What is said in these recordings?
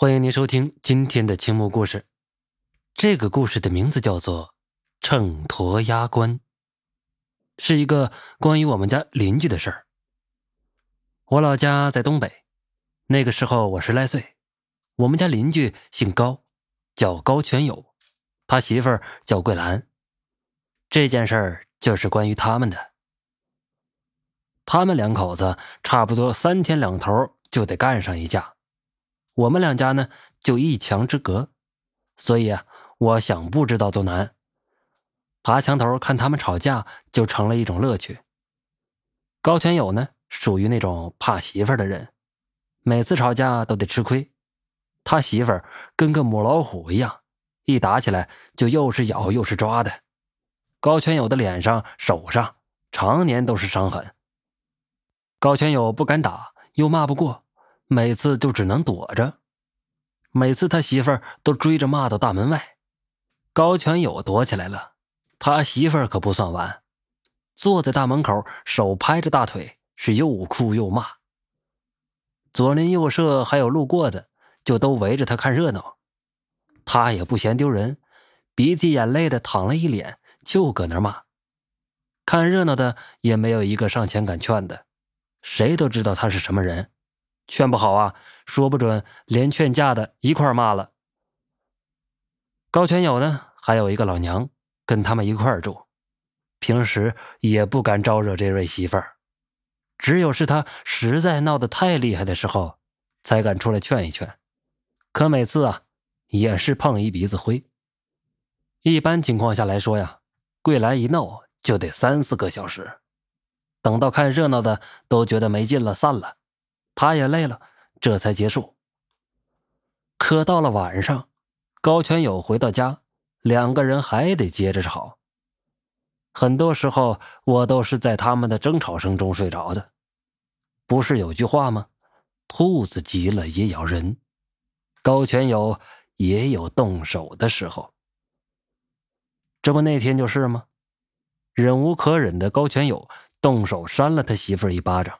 欢迎您收听今天的青木故事。这个故事的名字叫做《秤砣压棺》，是一个关于我们家邻居的事儿。我老家在东北，那个时候我十来岁，我们家邻居姓高，叫高全友，他媳妇儿叫桂兰。这件事儿就是关于他们的。他们两口子差不多三天两头就得干上一架。我们两家呢，就一墙之隔，所以啊，我想不知道都难。爬墙头看他们吵架，就成了一种乐趣。高全友呢，属于那种怕媳妇儿的人，每次吵架都得吃亏。他媳妇儿跟个母老虎一样，一打起来就又是咬又是抓的。高全友的脸上、手上常年都是伤痕。高全友不敢打，又骂不过。每次就只能躲着，每次他媳妇儿都追着骂到大门外，高全友躲起来了，他媳妇儿可不算完，坐在大门口，手拍着大腿，是又哭又骂。左邻右舍还有路过的，就都围着他看热闹，他也不嫌丢人，鼻涕眼泪的淌了一脸，就搁那骂。看热闹的也没有一个上前敢劝的，谁都知道他是什么人。劝不好啊，说不准连劝架的一块骂了。高全友呢，还有一个老娘跟他们一块住，平时也不敢招惹这位媳妇儿，只有是他实在闹得太厉害的时候，才敢出来劝一劝。可每次啊，也是碰一鼻子灰。一般情况下来说呀，桂兰一闹就得三四个小时，等到看热闹的都觉得没劲了，散了。他也累了，这才结束。可到了晚上，高全友回到家，两个人还得接着吵。很多时候，我都是在他们的争吵声中睡着的。不是有句话吗？兔子急了也咬人。高全友也有动手的时候。这不那天就是吗？忍无可忍的高全友动手扇了他媳妇一巴掌。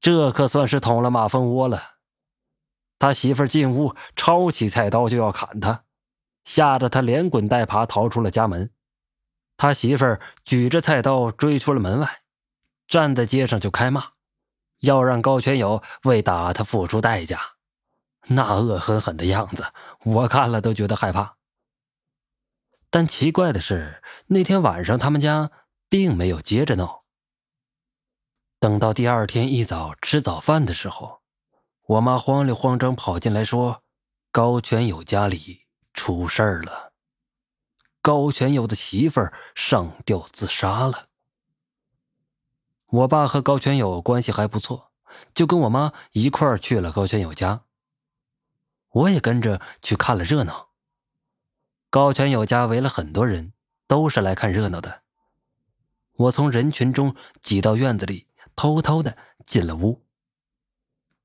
这可算是捅了马蜂窝了。他媳妇进屋，抄起菜刀就要砍他，吓得他连滚带爬逃出了家门。他媳妇举着菜刀追出了门外，站在街上就开骂，要让高全友为打他付出代价。那恶狠狠的样子，我看了都觉得害怕。但奇怪的是，那天晚上他们家并没有接着闹。等到第二天一早吃早饭的时候，我妈慌里慌张跑进来，说：“高全友家里出事儿了，高全友的媳妇儿上吊自杀了。”我爸和高全友关系还不错，就跟我妈一块儿去了高全友家。我也跟着去看了热闹。高全友家围了很多人，都是来看热闹的。我从人群中挤到院子里。偷偷的进了屋。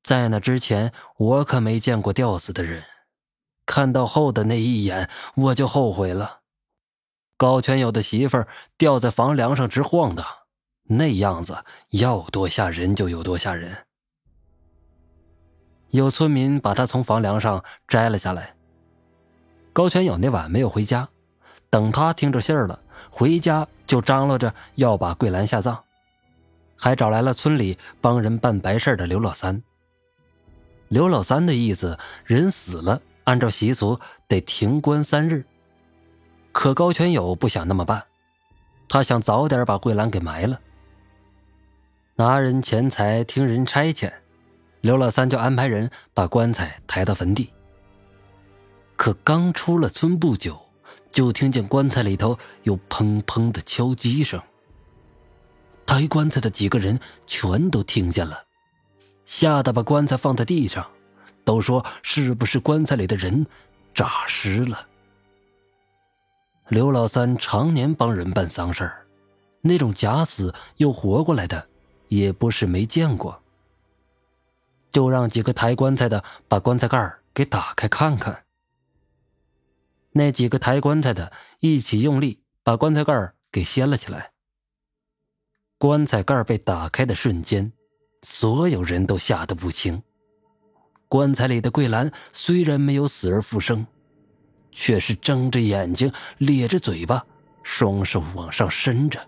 在那之前，我可没见过吊死的人。看到后的那一眼，我就后悔了。高全友的媳妇儿吊在房梁上直晃荡，那样子要多吓人就有多吓人。有村民把他从房梁上摘了下来。高全友那晚没有回家，等他听着信儿了，回家就张罗着要把桂兰下葬。还找来了村里帮人办白事的刘老三。刘老三的意思，人死了，按照习俗得停棺三日。可高全友不想那么办，他想早点把桂兰给埋了。拿人钱财，听人差遣，刘老三就安排人把棺材抬到坟地。可刚出了村不久，就听见棺材里头有砰砰的敲击声。抬棺材的几个人全都听见了，吓得把棺材放在地上，都说是不是棺材里的人诈尸了。刘老三常年帮人办丧事儿，那种假死又活过来的，也不是没见过。就让几个抬棺材的把棺材盖给打开看看。那几个抬棺材的一起用力把棺材盖给掀了起来。棺材盖被打开的瞬间，所有人都吓得不轻。棺材里的桂兰虽然没有死而复生，却是睁着眼睛，咧着嘴巴，双手往上伸着，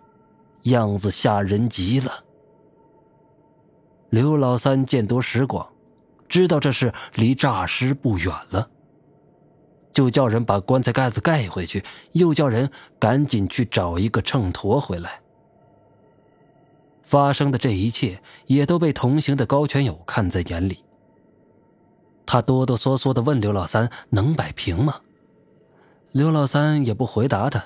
样子吓人极了。刘老三见多识广，知道这事离诈尸不远了，就叫人把棺材盖子盖回去，又叫人赶紧去找一个秤砣回来。发生的这一切也都被同行的高全友看在眼里。他哆哆嗦嗦的问刘老三：“能摆平吗？”刘老三也不回答他，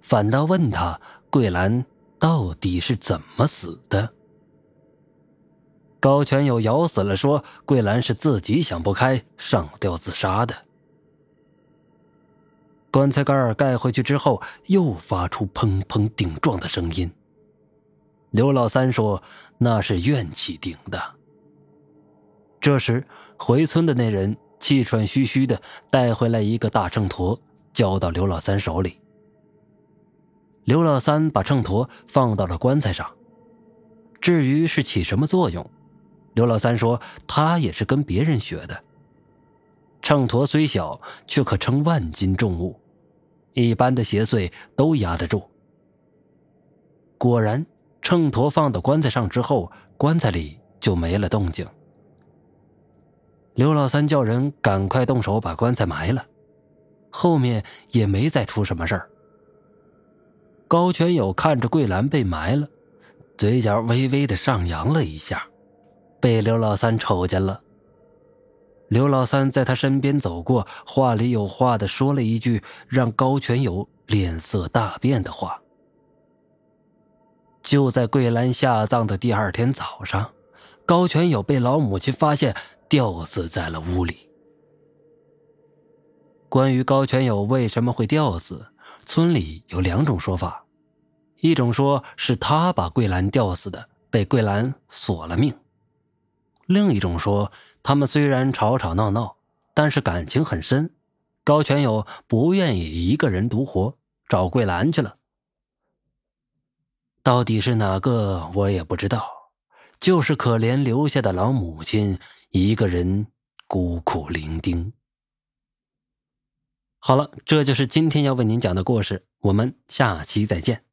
反倒问他：“桂兰到底是怎么死的？”高全友咬死了说：“桂兰是自己想不开上吊自杀的。”棺材盖盖回去之后，又发出砰砰顶撞的声音。刘老三说：“那是怨气顶的。”这时。回村的那人气喘吁吁的带回来一个大秤砣，交到刘老三手里。刘老三把秤砣放到了棺材上。至于是起什么作用，刘老三说他也是跟别人学的。秤砣虽小，却可称万斤重物，一般的邪祟都压得住。果然，秤砣放到棺材上之后，棺材里就没了动静。刘老三叫人赶快动手把棺材埋了，后面也没再出什么事儿。高全友看着桂兰被埋了，嘴角微微的上扬了一下，被刘老三瞅见了。刘老三在他身边走过，话里有话的说了一句让高全友脸色大变的话。就在桂兰下葬的第二天早上，高全友被老母亲发现。吊死在了屋里。关于高全友为什么会吊死，村里有两种说法：一种说是他把桂兰吊死的，被桂兰索了命；另一种说，他们虽然吵吵闹闹，但是感情很深，高全友不愿意一个人独活，找桂兰去了。到底是哪个，我也不知道。就是可怜留下的老母亲。一个人孤苦伶仃。好了，这就是今天要为您讲的故事，我们下期再见。